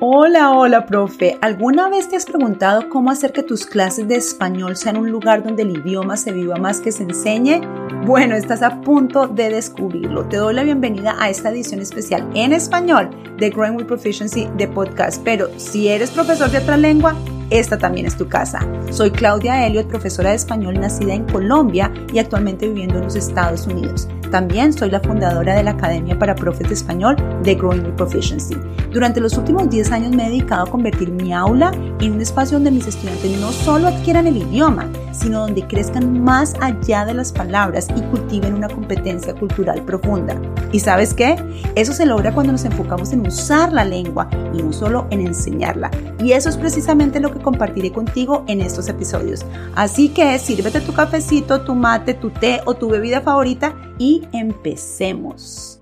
Hola, hola, profe. ¿Alguna vez te has preguntado cómo hacer que tus clases de español sean un lugar donde el idioma se viva más que se enseñe? Bueno, estás a punto de descubrirlo. Te doy la bienvenida a esta edición especial en español de Growing with Proficiency de podcast. Pero si eres profesor de otra lengua, esta también es tu casa. Soy Claudia Elliot, profesora de español nacida en Colombia y actualmente viviendo en los Estados Unidos. También soy la fundadora de la Academia para Profes de Español de Growing with Proficiency. Durante los últimos 10 años me he dedicado a convertir mi aula en un espacio donde mis estudiantes no solo adquieran el idioma, sino donde crezcan más allá de las palabras y cultiven una competencia cultural profunda. ¿Y sabes qué? Eso se logra cuando nos enfocamos en usar la lengua y no solo en enseñarla. Y eso es precisamente lo que compartiré contigo en estos episodios. Así que sírvete tu cafecito, tu mate, tu té o tu bebida favorita y empecemos.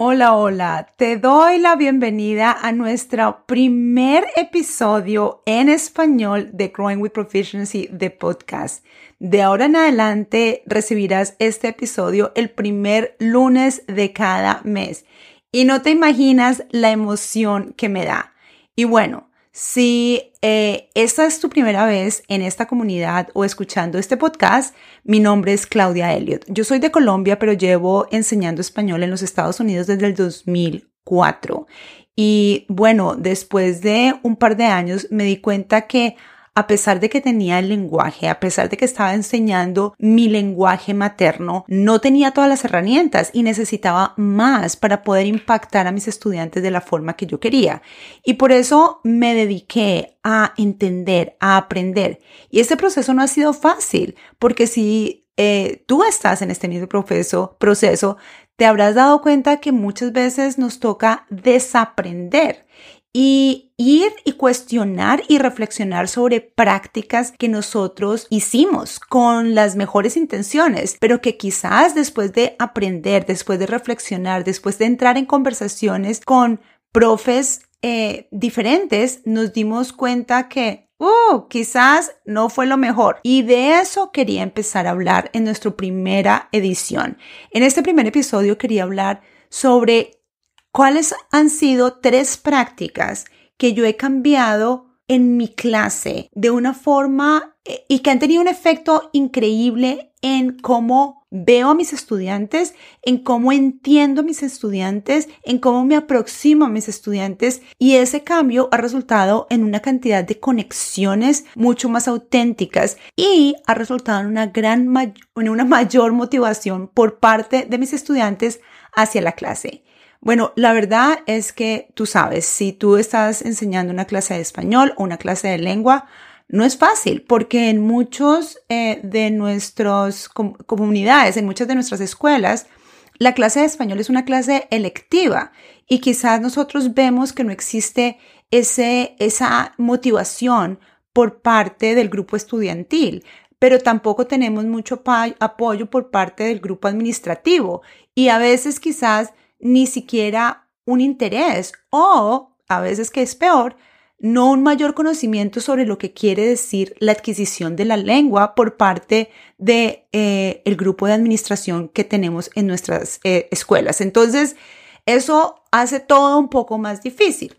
Hola, hola, te doy la bienvenida a nuestro primer episodio en español de Growing with Proficiency de podcast. De ahora en adelante recibirás este episodio el primer lunes de cada mes y no te imaginas la emoción que me da. Y bueno, si eh, esta es tu primera vez en esta comunidad o escuchando este podcast, mi nombre es Claudia Elliot. Yo soy de Colombia, pero llevo enseñando español en los Estados Unidos desde el 2004. Y bueno, después de un par de años me di cuenta que a pesar de que tenía el lenguaje, a pesar de que estaba enseñando mi lenguaje materno, no tenía todas las herramientas y necesitaba más para poder impactar a mis estudiantes de la forma que yo quería. Y por eso me dediqué a entender, a aprender. Y este proceso no ha sido fácil, porque si eh, tú estás en este mismo proceso, proceso, te habrás dado cuenta que muchas veces nos toca desaprender y ir y cuestionar y reflexionar sobre prácticas que nosotros hicimos con las mejores intenciones, pero que quizás después de aprender, después de reflexionar, después de entrar en conversaciones con profes eh, diferentes, nos dimos cuenta que Uh, quizás no fue lo mejor. Y de eso quería empezar a hablar en nuestra primera edición. En este primer episodio quería hablar sobre ¿Cuáles han sido tres prácticas que yo he cambiado en mi clase de una forma eh, y que han tenido un efecto increíble en cómo veo a mis estudiantes, en cómo entiendo a mis estudiantes, en cómo me aproximo a mis estudiantes y ese cambio ha resultado en una cantidad de conexiones mucho más auténticas y ha resultado en una gran en una mayor motivación por parte de mis estudiantes hacia la clase. Bueno, la verdad es que tú sabes, si tú estás enseñando una clase de español o una clase de lengua, no es fácil porque en muchos eh, de nuestras comunidades, en muchas de nuestras escuelas, la clase de español es una clase electiva y quizás nosotros vemos que no existe ese, esa motivación por parte del grupo estudiantil, pero tampoco tenemos mucho apoyo por parte del grupo administrativo. Y a veces quizás ni siquiera un interés o, a veces que es peor, no un mayor conocimiento sobre lo que quiere decir la adquisición de la lengua por parte de eh, el grupo de administración que tenemos en nuestras eh, escuelas. Entonces, eso hace todo un poco más difícil.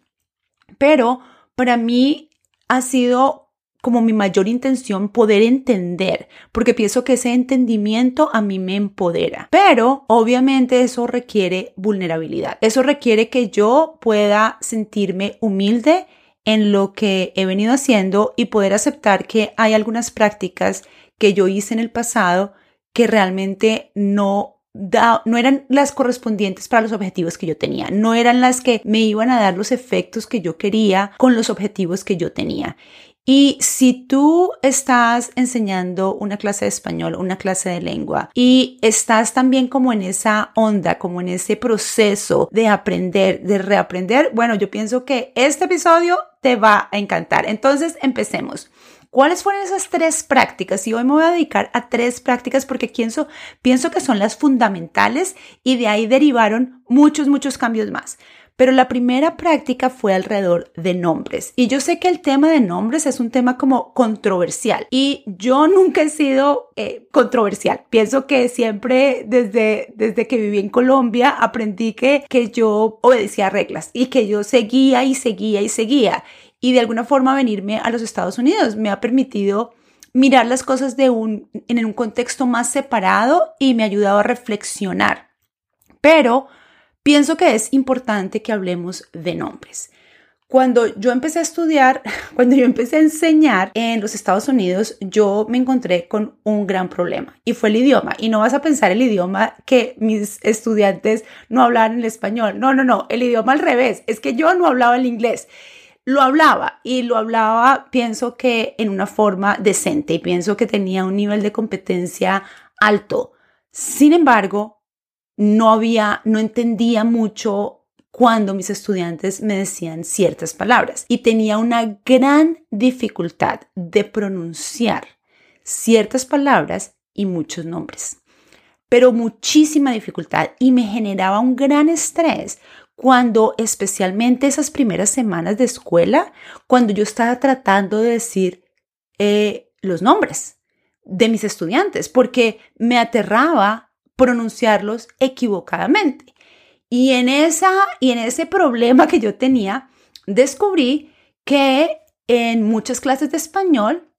Pero para mí ha sido como mi mayor intención poder entender, porque pienso que ese entendimiento a mí me empodera. Pero obviamente eso requiere vulnerabilidad. Eso requiere que yo pueda sentirme humilde en lo que he venido haciendo y poder aceptar que hay algunas prácticas que yo hice en el pasado que realmente no no eran las correspondientes para los objetivos que yo tenía, no eran las que me iban a dar los efectos que yo quería con los objetivos que yo tenía. Y si tú estás enseñando una clase de español, una clase de lengua, y estás también como en esa onda, como en ese proceso de aprender, de reaprender, bueno, yo pienso que este episodio te va a encantar. Entonces, empecemos. ¿Cuáles fueron esas tres prácticas? Y hoy me voy a dedicar a tres prácticas porque pienso, pienso que son las fundamentales y de ahí derivaron muchos, muchos cambios más. Pero la primera práctica fue alrededor de nombres. Y yo sé que el tema de nombres es un tema como controversial y yo nunca he sido eh, controversial. Pienso que siempre desde, desde que viví en Colombia aprendí que, que yo obedecía reglas y que yo seguía y seguía y seguía. Y de alguna forma venirme a los Estados Unidos me ha permitido mirar las cosas de un, en un contexto más separado y me ha ayudado a reflexionar. Pero pienso que es importante que hablemos de nombres. Cuando yo empecé a estudiar, cuando yo empecé a enseñar en los Estados Unidos, yo me encontré con un gran problema y fue el idioma. Y no vas a pensar el idioma que mis estudiantes no hablaban el español. No, no, no, el idioma al revés. Es que yo no hablaba el inglés lo hablaba y lo hablaba, pienso que en una forma decente y pienso que tenía un nivel de competencia alto. Sin embargo, no había, no entendía mucho cuando mis estudiantes me decían ciertas palabras y tenía una gran dificultad de pronunciar ciertas palabras y muchos nombres. Pero muchísima dificultad y me generaba un gran estrés cuando especialmente esas primeras semanas de escuela, cuando yo estaba tratando de decir eh, los nombres de mis estudiantes, porque me aterraba pronunciarlos equivocadamente. Y en, esa, y en ese problema que yo tenía, descubrí que en muchas clases de español,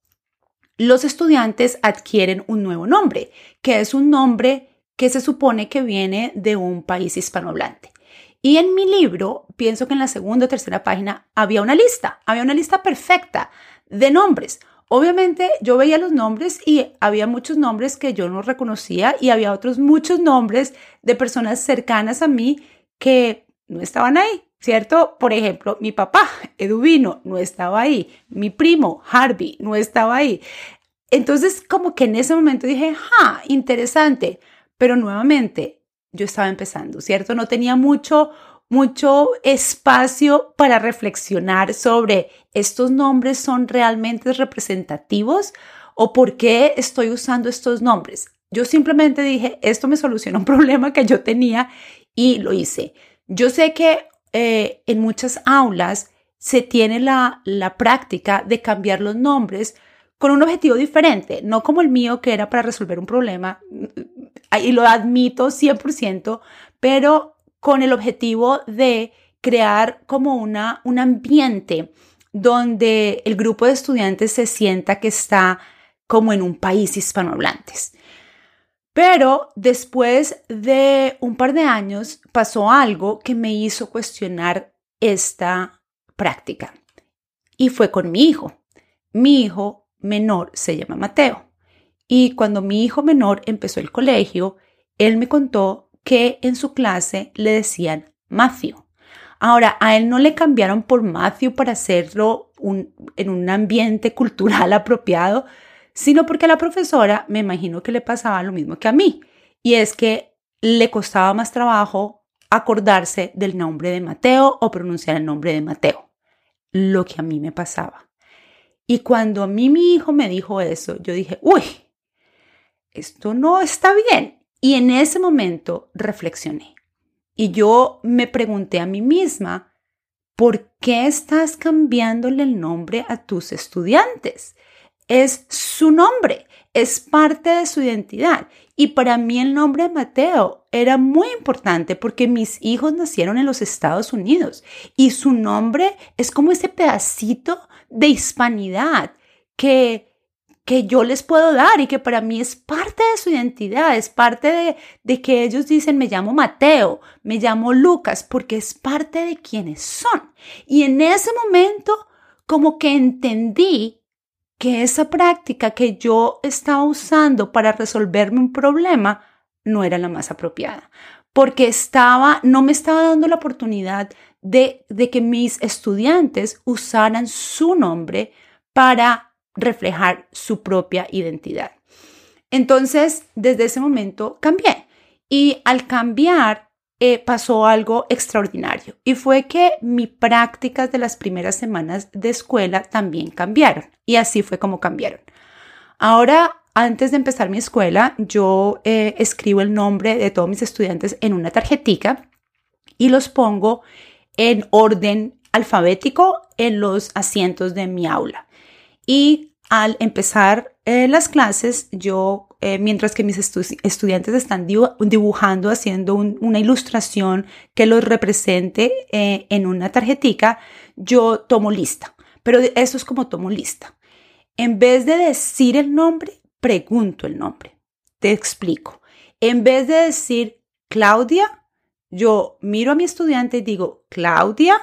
los estudiantes adquieren un nuevo nombre, que es un nombre que se supone que viene de un país hispanohablante. Y en mi libro, pienso que en la segunda o tercera página había una lista, había una lista perfecta de nombres. Obviamente yo veía los nombres y había muchos nombres que yo no reconocía y había otros muchos nombres de personas cercanas a mí que no estaban ahí, ¿cierto? Por ejemplo, mi papá, Eduvino, no estaba ahí. Mi primo, Harvey, no estaba ahí. Entonces, como que en ese momento dije, ¡ja! Interesante. Pero nuevamente, yo estaba empezando, ¿cierto? No tenía mucho, mucho espacio para reflexionar sobre estos nombres son realmente representativos o por qué estoy usando estos nombres. Yo simplemente dije, esto me soluciona un problema que yo tenía y lo hice. Yo sé que eh, en muchas aulas se tiene la, la práctica de cambiar los nombres con un objetivo diferente, no como el mío que era para resolver un problema, y lo admito 100%, pero con el objetivo de crear como una, un ambiente donde el grupo de estudiantes se sienta que está como en un país hispanohablantes. Pero después de un par de años pasó algo que me hizo cuestionar esta práctica y fue con mi hijo. Mi hijo menor se llama Mateo. Y cuando mi hijo menor empezó el colegio, él me contó que en su clase le decían Matthew. Ahora, a él no le cambiaron por Matthew para hacerlo en un ambiente cultural apropiado, sino porque a la profesora me imagino que le pasaba lo mismo que a mí. Y es que le costaba más trabajo acordarse del nombre de Mateo o pronunciar el nombre de Mateo, lo que a mí me pasaba. Y cuando a mí mi hijo me dijo eso, yo dije, uy, esto no está bien. Y en ese momento reflexioné. Y yo me pregunté a mí misma, ¿por qué estás cambiándole el nombre a tus estudiantes? Es su nombre, es parte de su identidad. Y para mí el nombre Mateo era muy importante porque mis hijos nacieron en los Estados Unidos y su nombre es como ese pedacito de hispanidad que, que yo les puedo dar y que para mí es parte de su identidad, es parte de, de que ellos dicen me llamo Mateo, me llamo Lucas, porque es parte de quienes son. Y en ese momento como que entendí que esa práctica que yo estaba usando para resolverme un problema no era la más apropiada, porque estaba, no me estaba dando la oportunidad de, que mis estudiantes usaran su nombre para reflejar su propia identidad. Entonces, desde ese momento cambié y al cambiar eh, pasó algo extraordinario y fue que mis prácticas de las primeras semanas de escuela también cambiaron y así fue como cambiaron. Ahora, antes de empezar mi escuela, yo eh, escribo el nombre de todos mis estudiantes en una tarjetica y los pongo en orden alfabético en los asientos de mi aula. Y al empezar eh, las clases, yo, eh, mientras que mis estudiantes están dibujando, haciendo una ilustración que los represente eh, en una tarjetica, yo tomo lista. Pero eso es como tomo lista. En vez de decir el nombre, pregunto el nombre. Te explico. En vez de decir Claudia, yo miro a mi estudiante y digo, Claudia,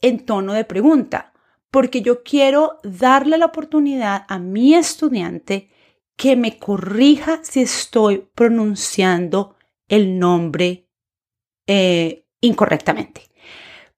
en tono de pregunta, porque yo quiero darle la oportunidad a mi estudiante que me corrija si estoy pronunciando el nombre eh, incorrectamente.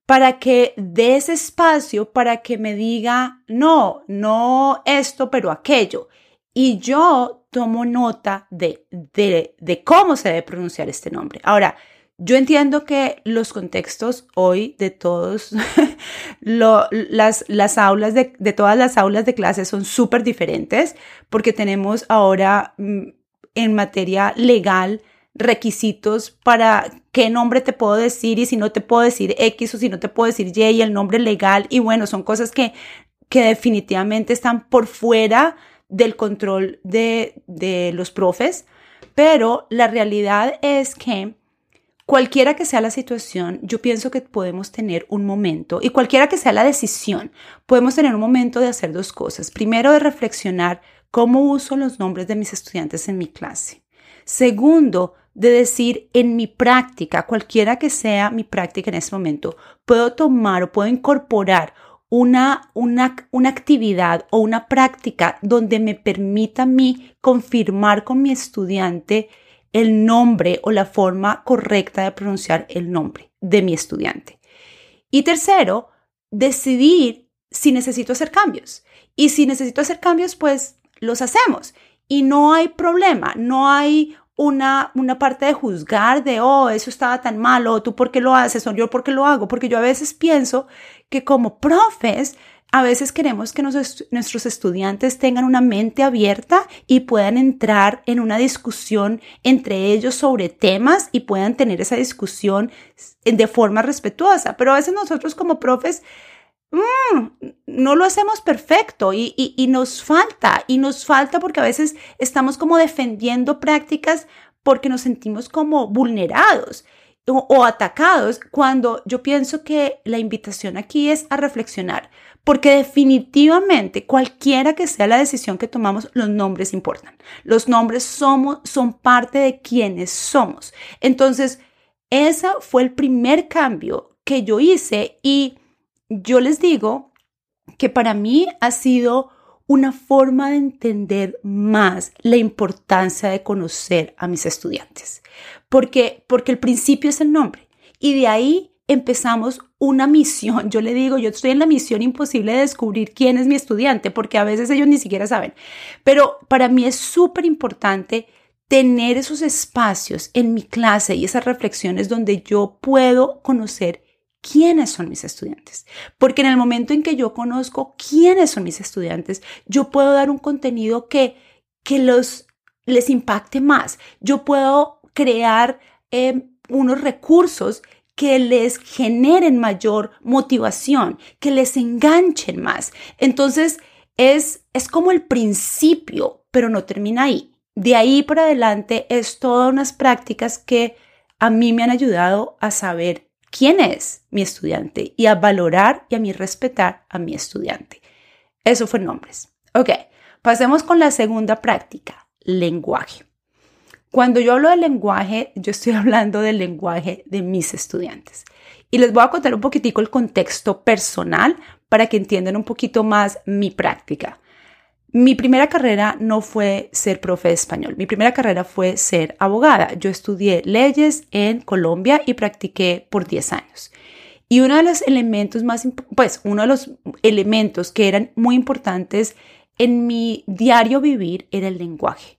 Para que dé ese espacio para que me diga, no, no esto, pero aquello. Y yo tomo nota de, de, de cómo se debe pronunciar este nombre. Ahora, yo entiendo que los contextos hoy de todos, las, las aulas de, de, todas las aulas de clase son súper diferentes porque tenemos ahora mm, en materia legal requisitos para qué nombre te puedo decir y si no te puedo decir X o si no te puedo decir Y y el nombre legal. Y bueno, son cosas que, que definitivamente están por fuera del control de, de los profes, pero la realidad es que Cualquiera que sea la situación, yo pienso que podemos tener un momento, y cualquiera que sea la decisión, podemos tener un momento de hacer dos cosas. Primero, de reflexionar cómo uso los nombres de mis estudiantes en mi clase. Segundo, de decir en mi práctica, cualquiera que sea mi práctica en este momento, puedo tomar o puedo incorporar una, una, una actividad o una práctica donde me permita a mí confirmar con mi estudiante el nombre o la forma correcta de pronunciar el nombre de mi estudiante. Y tercero, decidir si necesito hacer cambios. Y si necesito hacer cambios, pues los hacemos. Y no hay problema, no hay una, una parte de juzgar de, oh, eso estaba tan malo, tú por qué lo haces, o yo por qué lo hago, porque yo a veces pienso que como profes a veces queremos que nuestros estudiantes tengan una mente abierta y puedan entrar en una discusión entre ellos sobre temas y puedan tener esa discusión de forma respetuosa. Pero a veces nosotros como profes mm, no lo hacemos perfecto y, y, nos falta, y nos falta porque a veces estamos como defendiendo prácticas porque nos sentimos como vulnerados o, atacados, cuando yo pienso que la invitación aquí es a reflexionar, porque definitivamente cualquiera que sea la decisión que tomamos, los nombres importan. Los nombres somos, son parte de quienes somos. Entonces, ese fue el primer cambio que yo hice y yo les digo que para mí ha sido una forma de entender más la importancia de conocer a mis estudiantes. Porque, porque el principio es el nombre. Y de ahí empezamos una misión. Yo le digo, yo estoy en la misión imposible de descubrir quién es mi estudiante, porque a veces ellos ni siquiera saben. Pero para mí es súper importante tener esos espacios en mi clase y esas reflexiones donde yo puedo conocer quiénes son mis estudiantes. Porque en el momento en que yo conozco quiénes son mis estudiantes, yo puedo dar un contenido que, que los, les impacte más. Yo puedo crear eh, unos recursos que les generen mayor motivación, que les enganchen más. Entonces, es, es como el principio, pero no termina ahí. De ahí para adelante es todas unas prácticas que a mí me han ayudado a saber quién es mi estudiante y a valorar y a mí respetar a mi estudiante. Eso fue nombres. Ok, pasemos con la segunda práctica, lenguaje. Cuando yo hablo de lenguaje, yo estoy hablando del lenguaje de mis estudiantes. Y les voy a contar un poquitico el contexto personal para que entiendan un poquito más mi práctica. Mi primera carrera no fue ser profe de español, mi primera carrera fue ser abogada. Yo estudié leyes en Colombia y practiqué por 10 años. Y uno de los elementos más, pues uno de los elementos que eran muy importantes en mi diario vivir era el lenguaje.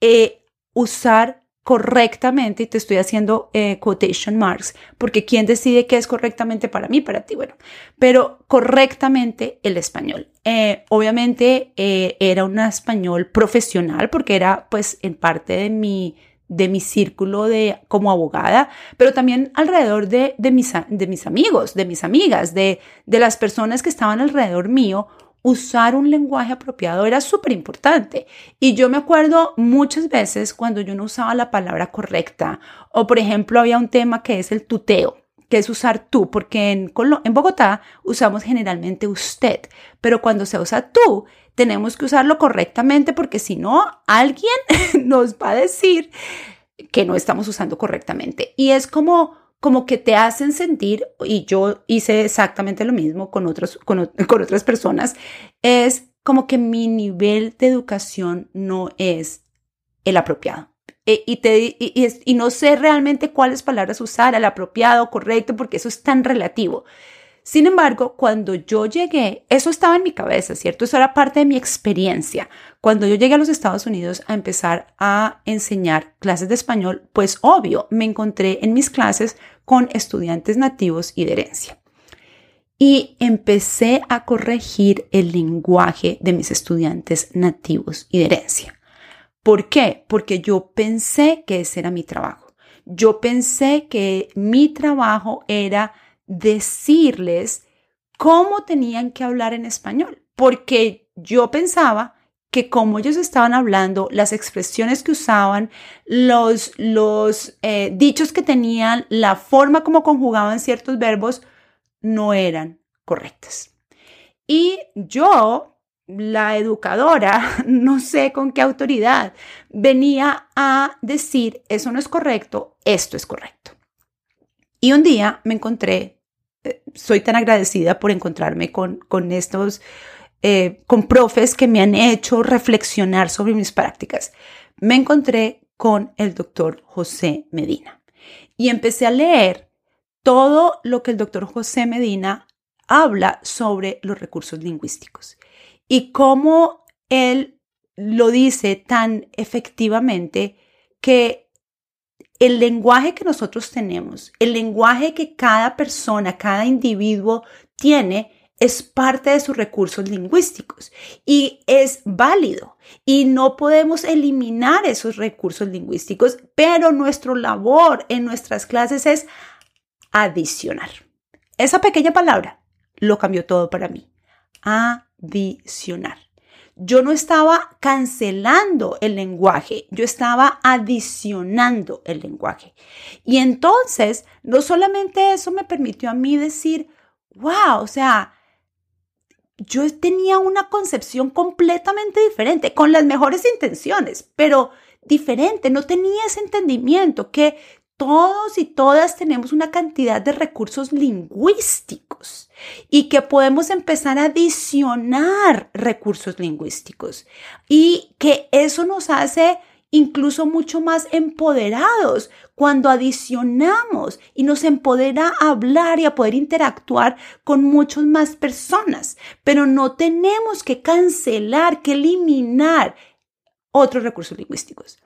Eh, usar correctamente, y te estoy haciendo eh, quotation marks, porque ¿quién decide qué es correctamente para mí, para ti? Bueno, pero correctamente el español. Eh, obviamente eh, era un español profesional porque era pues en parte de mi, de mi círculo de como abogada, pero también alrededor de, de, mis, de mis amigos, de mis amigas, de, de las personas que estaban alrededor mío, usar un lenguaje apropiado era súper importante. Y yo me acuerdo muchas veces cuando yo no usaba la palabra correcta, o por ejemplo había un tema que es el tuteo que es usar tú, porque en, en Bogotá usamos generalmente usted, pero cuando se usa tú, tenemos que usarlo correctamente porque si no, alguien nos va a decir que no estamos usando correctamente. Y es como, como que te hacen sentir, y yo hice exactamente lo mismo con, otros, con, con otras personas, es como que mi nivel de educación no es el apropiado. E, y, te, y, no sé realmente cuáles palabras usar, el apropiado, correcto, porque eso es tan relativo. Sin embargo, cuando yo llegué, eso estaba en mi cabeza, ¿cierto? Eso era parte de mi experiencia. Cuando yo llegué a los Estados Unidos a empezar a enseñar clases de español, pues obvio, me encontré en mis clases con estudiantes nativos y de herencia. Y empecé a corregir el lenguaje de mis estudiantes nativos y de herencia. ¿Por qué? Porque yo pensé que ese era mi trabajo. Yo pensé que mi trabajo era decirles cómo tenían que hablar en español, porque yo pensaba que como ellos estaban hablando, las expresiones que usaban, los, los eh, dichos que tenían, la forma como conjugaban ciertos verbos, no eran correctas. Y yo, la educadora, no sé con qué autoridad, venía a decir, eso no es correcto, esto es correcto. Y un día me encontré soy tan agradecida por encontrarme con, con estos, eh, con profes que me han hecho reflexionar sobre mis prácticas. Me encontré con el doctor José Medina y empecé a leer todo lo que el doctor José Medina habla sobre los recursos lingüísticos y cómo él lo dice tan efectivamente que el lenguaje que nosotros tenemos, el lenguaje que cada persona, cada individuo tiene, es parte de sus recursos lingüísticos y es válido y no podemos eliminar esos recursos lingüísticos, pero nuestra labor en nuestras clases es adicionar. Esa pequeña palabra lo cambió todo para mí. Adicionar yo no estaba cancelando el lenguaje, yo estaba adicionando el lenguaje. Y entonces, no solamente eso me permitió a mí decir, wow, o sea, yo tenía una concepción completamente diferente, con las mejores intenciones, pero diferente, no tenía ese entendimiento que todos y todas tenemos una cantidad de recursos lingüísticos y que podemos empezar a adicionar recursos lingüísticos y que eso nos hace incluso mucho más empoderados cuando adicionamos y nos empodera a hablar y a poder interactuar con muchas más personas. Pero no tenemos que cancelar, que eliminar otros recursos lingüísticos.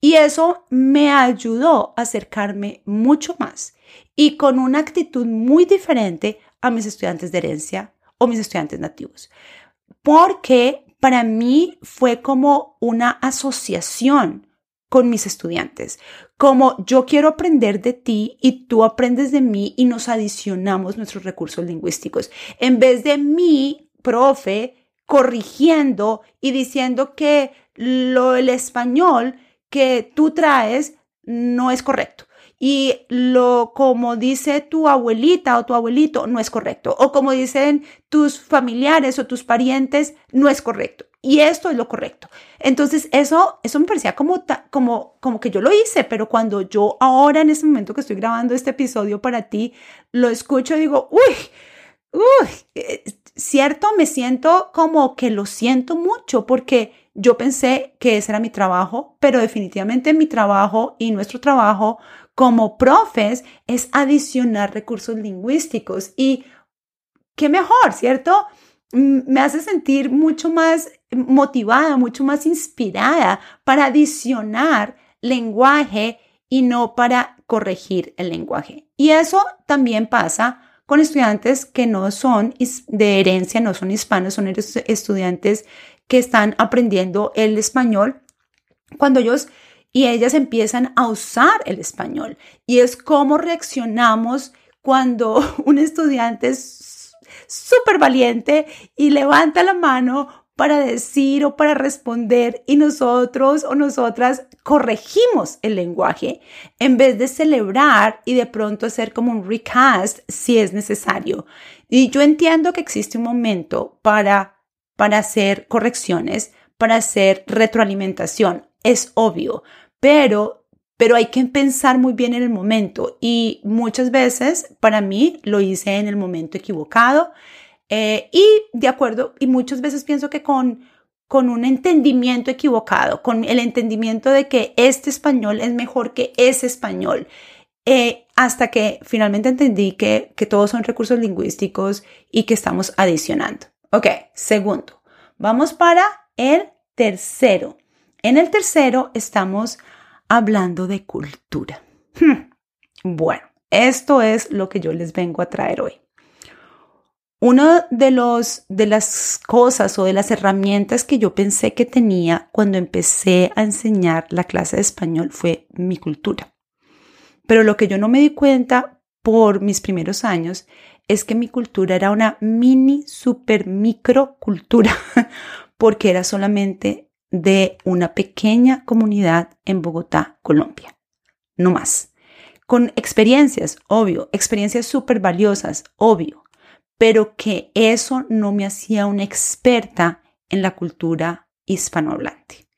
Y eso me ayudó a acercarme mucho más y con una actitud muy diferente a mis estudiantes de herencia o mis estudiantes nativos. Porque para mí fue como una asociación con mis estudiantes, como yo quiero aprender de ti y tú aprendes de mí y nos adicionamos nuestros recursos lingüísticos. En vez de mí, profe, corrigiendo y diciendo que lo el español que tú traes no es correcto. Y lo como dice tu abuelita o tu abuelito no es correcto. O como dicen tus familiares o tus parientes no es correcto. Y esto es lo correcto. Entonces eso, eso me parecía como, como, como que yo lo hice, pero cuando yo ahora en este momento que estoy grabando este episodio para ti, lo escucho digo, uy, uy, eh, cierto, me siento como que lo siento mucho porque yo pensé que ese era mi trabajo, pero definitivamente mi trabajo y nuestro trabajo como profes es adicionar recursos lingüísticos y qué mejor, ¿cierto? Mm, me hace sentir mucho más motivada, mucho más inspirada para adicionar lenguaje y no para corregir el lenguaje. Y eso también pasa con estudiantes que no son de herencia, no son hispanos, son estudiantes que están aprendiendo el español. Cuando ellos y ellas empiezan a usar el español. Y es cómo reaccionamos cuando un estudiante es súper valiente y levanta la mano para decir o para responder y nosotros o nosotras corregimos el lenguaje en vez de celebrar y de pronto hacer como un recast si es necesario. Y yo entiendo que existe un momento para, para hacer correcciones, para hacer retroalimentación, es obvio, pero, pero hay que pensar muy bien en el momento y muchas veces para mí lo hice en el momento equivocado eh, y de acuerdo, y muchas veces pienso que con, con un entendimiento equivocado, con el entendimiento de que este español es mejor que ese español, eh, hasta que finalmente entendí que, que todos son recursos lingüísticos y que estamos adicionando. Ok, segundo, vamos para el tercero. En el tercero estamos hablando de cultura. Hmm, bueno, esto es lo que yo les vengo a traer hoy. Una de, los, de las cosas o de las herramientas que yo pensé que tenía cuando empecé a enseñar la clase de español fue mi cultura. Pero lo que yo no me di cuenta por mis primeros años es que mi cultura era una mini, super, micro cultura, porque era solamente de una pequeña comunidad en Bogotá, Colombia. No más. Con experiencias, obvio, experiencias súper valiosas, obvio, pero que eso no me hacía una experta en la cultura hispanohablante.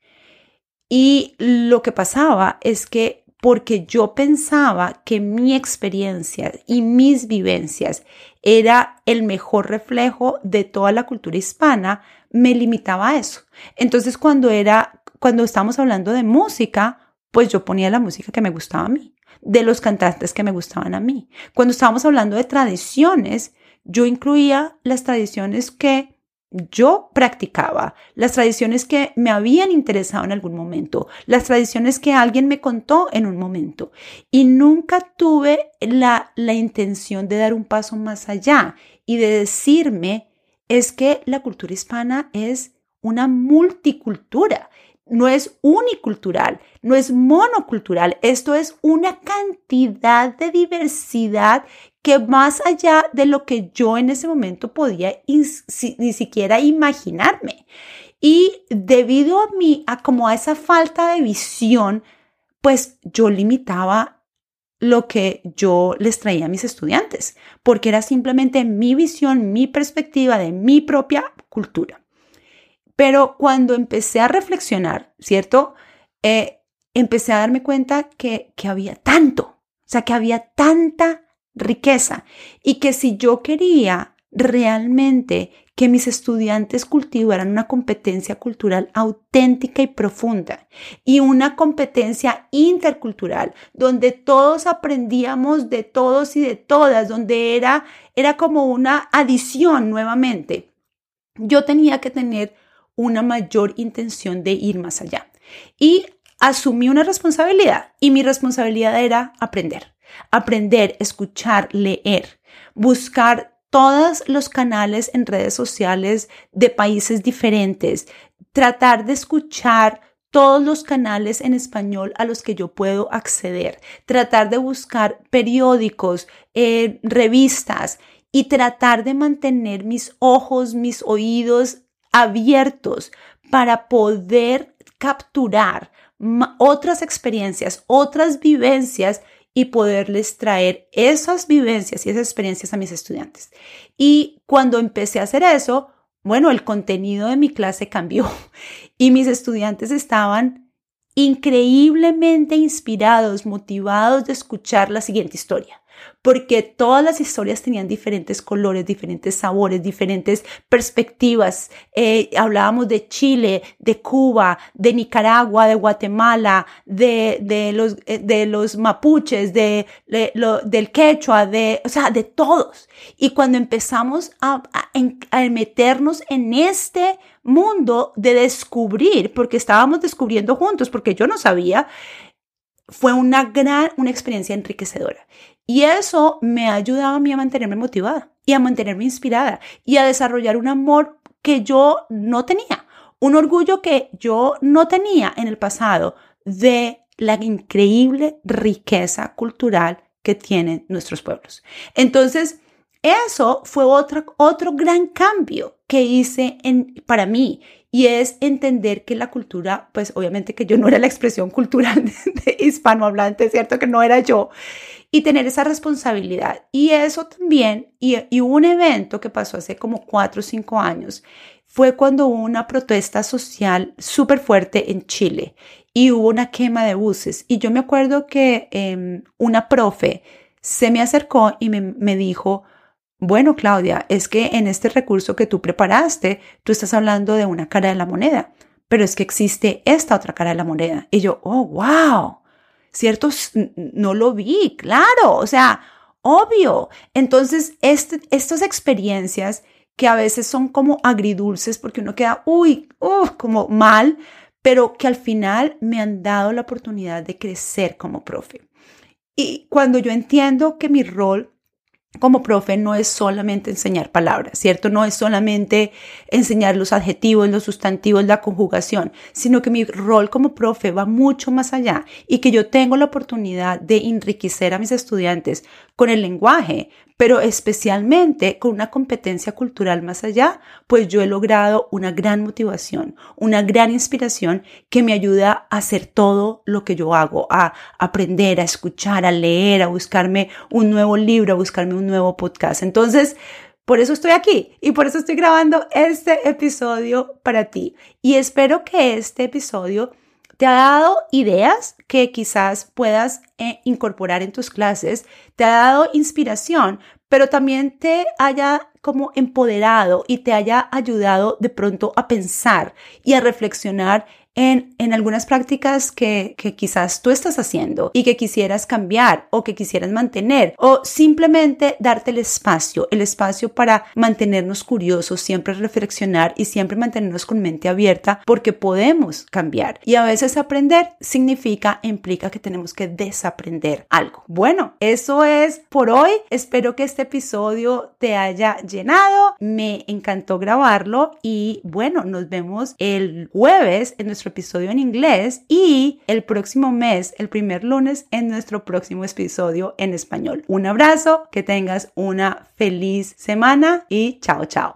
Y lo que pasaba es que porque yo pensaba que mi experiencia y mis vivencias era el mejor reflejo de toda la cultura hispana, me limitaba a eso. Entonces, cuando era, cuando estábamos hablando de música, pues yo ponía la música que me gustaba a mí, de los cantantes que me gustaban a mí. Cuando estábamos hablando de tradiciones, yo incluía las tradiciones que yo practicaba, las tradiciones que me habían interesado en algún momento, las tradiciones que alguien me contó en un momento. Y nunca tuve la, la intención de dar un paso más allá y de decirme, es que la cultura hispana es una multicultura no es unicultural, no es monocultural, esto es una cantidad de diversidad que más allá de lo que yo en ese momento podía ni siquiera imaginarme. Y debido a mí, a como a esa falta de visión, pues yo limitaba lo que yo les traía a mis estudiantes, porque era simplemente mi visión, mi perspectiva de mi propia cultura. Pero cuando empecé a reflexionar, ¿cierto? Eh, empecé a darme cuenta que, que había tanto, o sea, que había tanta riqueza y que si yo quería realmente que mis estudiantes cultivaran una competencia cultural auténtica y profunda y una competencia intercultural donde todos aprendíamos de todos y de todas, donde era, era como una adición nuevamente. Yo tenía que tener una mayor intención de ir más allá. Y asumí una responsabilidad y mi responsabilidad era aprender, aprender, escuchar, leer, buscar todos los canales en redes sociales de países diferentes, tratar de escuchar todos los canales en español a los que yo puedo acceder, tratar de buscar periódicos, eh, revistas y tratar de mantener mis ojos, mis oídos abiertos para poder capturar otras experiencias, otras vivencias y poderles traer esas vivencias y esas experiencias a mis estudiantes. Y cuando empecé a hacer eso, bueno, el contenido de mi clase cambió y mis estudiantes estaban increíblemente inspirados, motivados de escuchar la siguiente historia porque todas las historias tenían diferentes colores, diferentes sabores, diferentes perspectivas. Eh, hablábamos de Chile, de Cuba, de Nicaragua, de Guatemala, de, de, los, eh, de los mapuches, de, del quechua, de, o sea, de todos. Y cuando empezamos a, a meternos en este mundo de descubrir, porque estábamos descubriendo juntos, porque yo no sabía, fue una gran, una experiencia enriquecedora. Y eso me ha ayudado a mí a mantenerme motivada y a mantenerme inspirada y a desarrollar un amor que yo no tenía, un orgullo que yo no tenía en el pasado de la increíble riqueza cultural que tienen nuestros pueblos. Entonces, eso fue otro, otro gran cambio que hice en, para mí y es entender que la cultura, pues obviamente que yo no era la expresión cultural de, hispanohablante, ¿cierto? Que no era yo, y tener esa responsabilidad. Y eso también, y, y un evento que pasó hace como cuatro o cinco años, fue cuando hubo una protesta social súper fuerte en Chile y hubo una quema de buses. Y yo me acuerdo que em, una profe se me acercó y me, me dijo, bueno, Claudia, es que en este recurso que tú preparaste, tú estás hablando de una cara de la moneda, pero es que existe esta otra cara de la moneda. Y yo, oh, wow, ¿cierto? No lo vi, claro, o sea, obvio. Entonces, este, estas experiencias que a veces son como agridulces porque uno queda, uy, uh, como mal, pero que al final me han dado la oportunidad de crecer como profe. Y cuando yo entiendo que mi rol como profe no es solamente enseñar palabras, ¿cierto? No es solamente enseñar los adjetivos, los sustantivos, la conjugación, sino que mi rol como profe va mucho más allá y que yo tengo la oportunidad de enriquecer a mis estudiantes con el lenguaje, pero especialmente con una competencia cultural más allá, pues yo he logrado una gran motivación, una gran inspiración que me ayuda a hacer todo lo que yo hago, a aprender, a escuchar, a leer, a buscarme un nuevo libro, a buscarme un nuevo podcast. Entonces, por eso estoy aquí y por eso estoy grabando este episodio para ti. Y espero que este episodio te ha dado ideas que quizás puedas eh, incorporar en tus clases, te ha dado inspiración, pero también te haya como empoderado y te haya ayudado de pronto a pensar y a reflexionar en, algunas prácticas que, que quizás tú estás haciendo y que quisieras cambiar o que quisieras mantener o simplemente darte el espacio, el espacio para mantenernos curiosos, siempre reflexionar y siempre mantenernos con mente abierta porque podemos cambiar. Y a veces aprender significa, implica que tenemos que desaprender algo. Bueno, eso es por hoy. Espero que este episodio te haya llenado. Me encantó grabarlo y bueno, nos vemos el jueves en episodio en inglés y el próximo mes, el primer lunes, en nuestro próximo episodio en español. Un abrazo, que tengas una feliz semana y chao, chao.